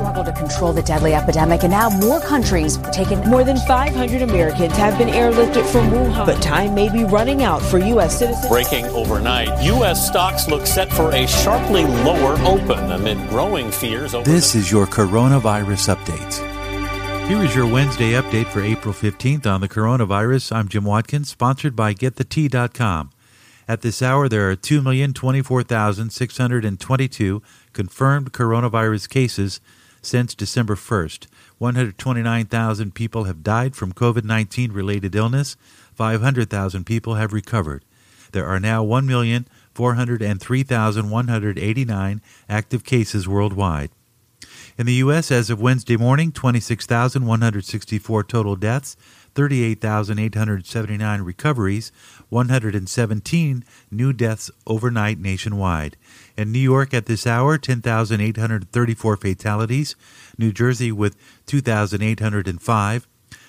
struggle to control the deadly epidemic, and now more countries are taking. More than 500 Americans have been airlifted from Wuhan, but time may be running out for U.S. citizens. Breaking overnight, U.S. stocks look set for a sharply lower open amid growing fears. Over this is your coronavirus update. Here is your Wednesday update for April 15th on the coronavirus. I'm Jim Watkins, sponsored by GetTheTea.com. At this hour, there are 2,024,622 confirmed coronavirus cases since December 1st. 129,000 people have died from COVID 19 related illness. 500,000 people have recovered. There are now 1,403,189 active cases worldwide. In the U.S., as of Wednesday morning, 26,164 total deaths, 38,879 recoveries, 117 new deaths overnight nationwide. In New York at this hour, 10,834 fatalities, New Jersey with 2,805,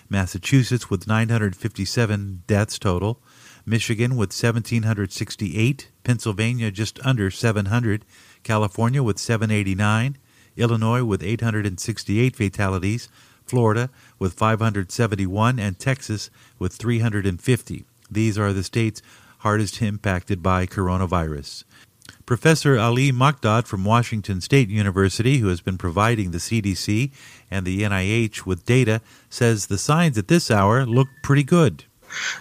Massachusetts with 957 deaths total, Michigan with 1,768, Pennsylvania just under 700, California with 789, Illinois with 868 fatalities, Florida with 571, and Texas with 350. These are the states hardest impacted by coronavirus. Professor Ali Mokdad from Washington State University, who has been providing the CDC and the NIH with data, says the signs at this hour look pretty good.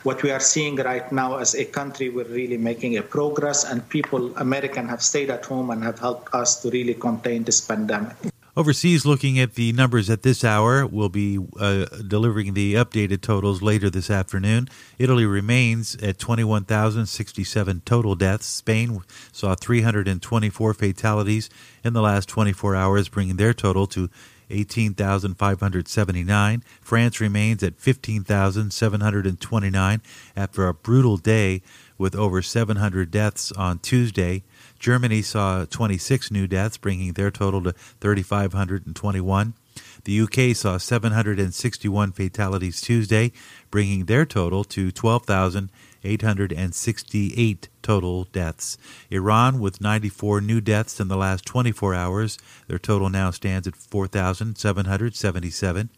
What we are seeing right now as a country, we're really making a progress, and people, American, have stayed at home and have helped us to really contain this pandemic. Overseas, looking at the numbers at this hour, we'll be uh, delivering the updated totals later this afternoon. Italy remains at 21,067 total deaths. Spain saw 324 fatalities in the last 24 hours, bringing their total to 18,579. France remains at 15,729 after a brutal day with over 700 deaths on Tuesday. Germany saw 26 new deaths, bringing their total to 3,521. The UK saw 761 fatalities Tuesday, bringing their total to 12,868 total deaths. Iran, with 94 new deaths in the last 24 hours, their total now stands at 4,777.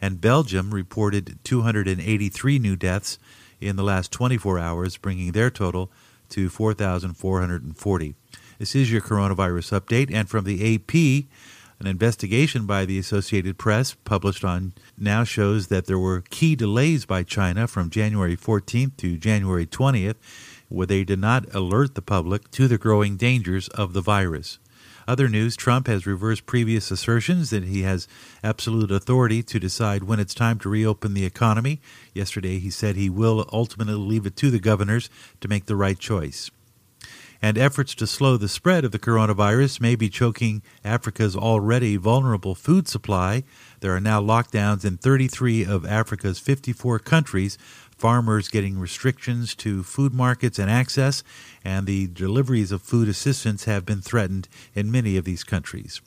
And Belgium reported 283 new deaths in the last 24 hours, bringing their total to 4,440. This is your coronavirus update, and from the AP, an investigation by the Associated Press published on now shows that there were key delays by China from January 14th to January 20th, where they did not alert the public to the growing dangers of the virus. Other news Trump has reversed previous assertions that he has absolute authority to decide when it's time to reopen the economy. Yesterday, he said he will ultimately leave it to the governors to make the right choice. And efforts to slow the spread of the coronavirus may be choking Africa's already vulnerable food supply. There are now lockdowns in 33 of Africa's 54 countries farmers getting restrictions to food markets and access, and the deliveries of food assistance have been threatened in many of these countries.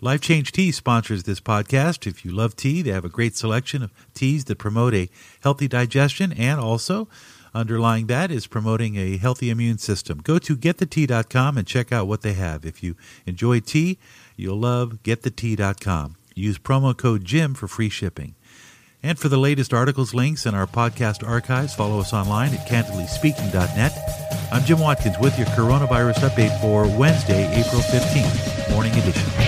Life Change Tea sponsors this podcast. If you love tea, they have a great selection of teas that promote a healthy digestion and also underlying that is promoting a healthy immune system. Go to getthetea.com and check out what they have. If you enjoy tea, you'll love getthetea.com. Use promo code JIM for free shipping. And for the latest articles, links, and our podcast archives, follow us online at candidlyspeaking.net. I'm Jim Watkins with your coronavirus update for Wednesday, April 15th, morning edition.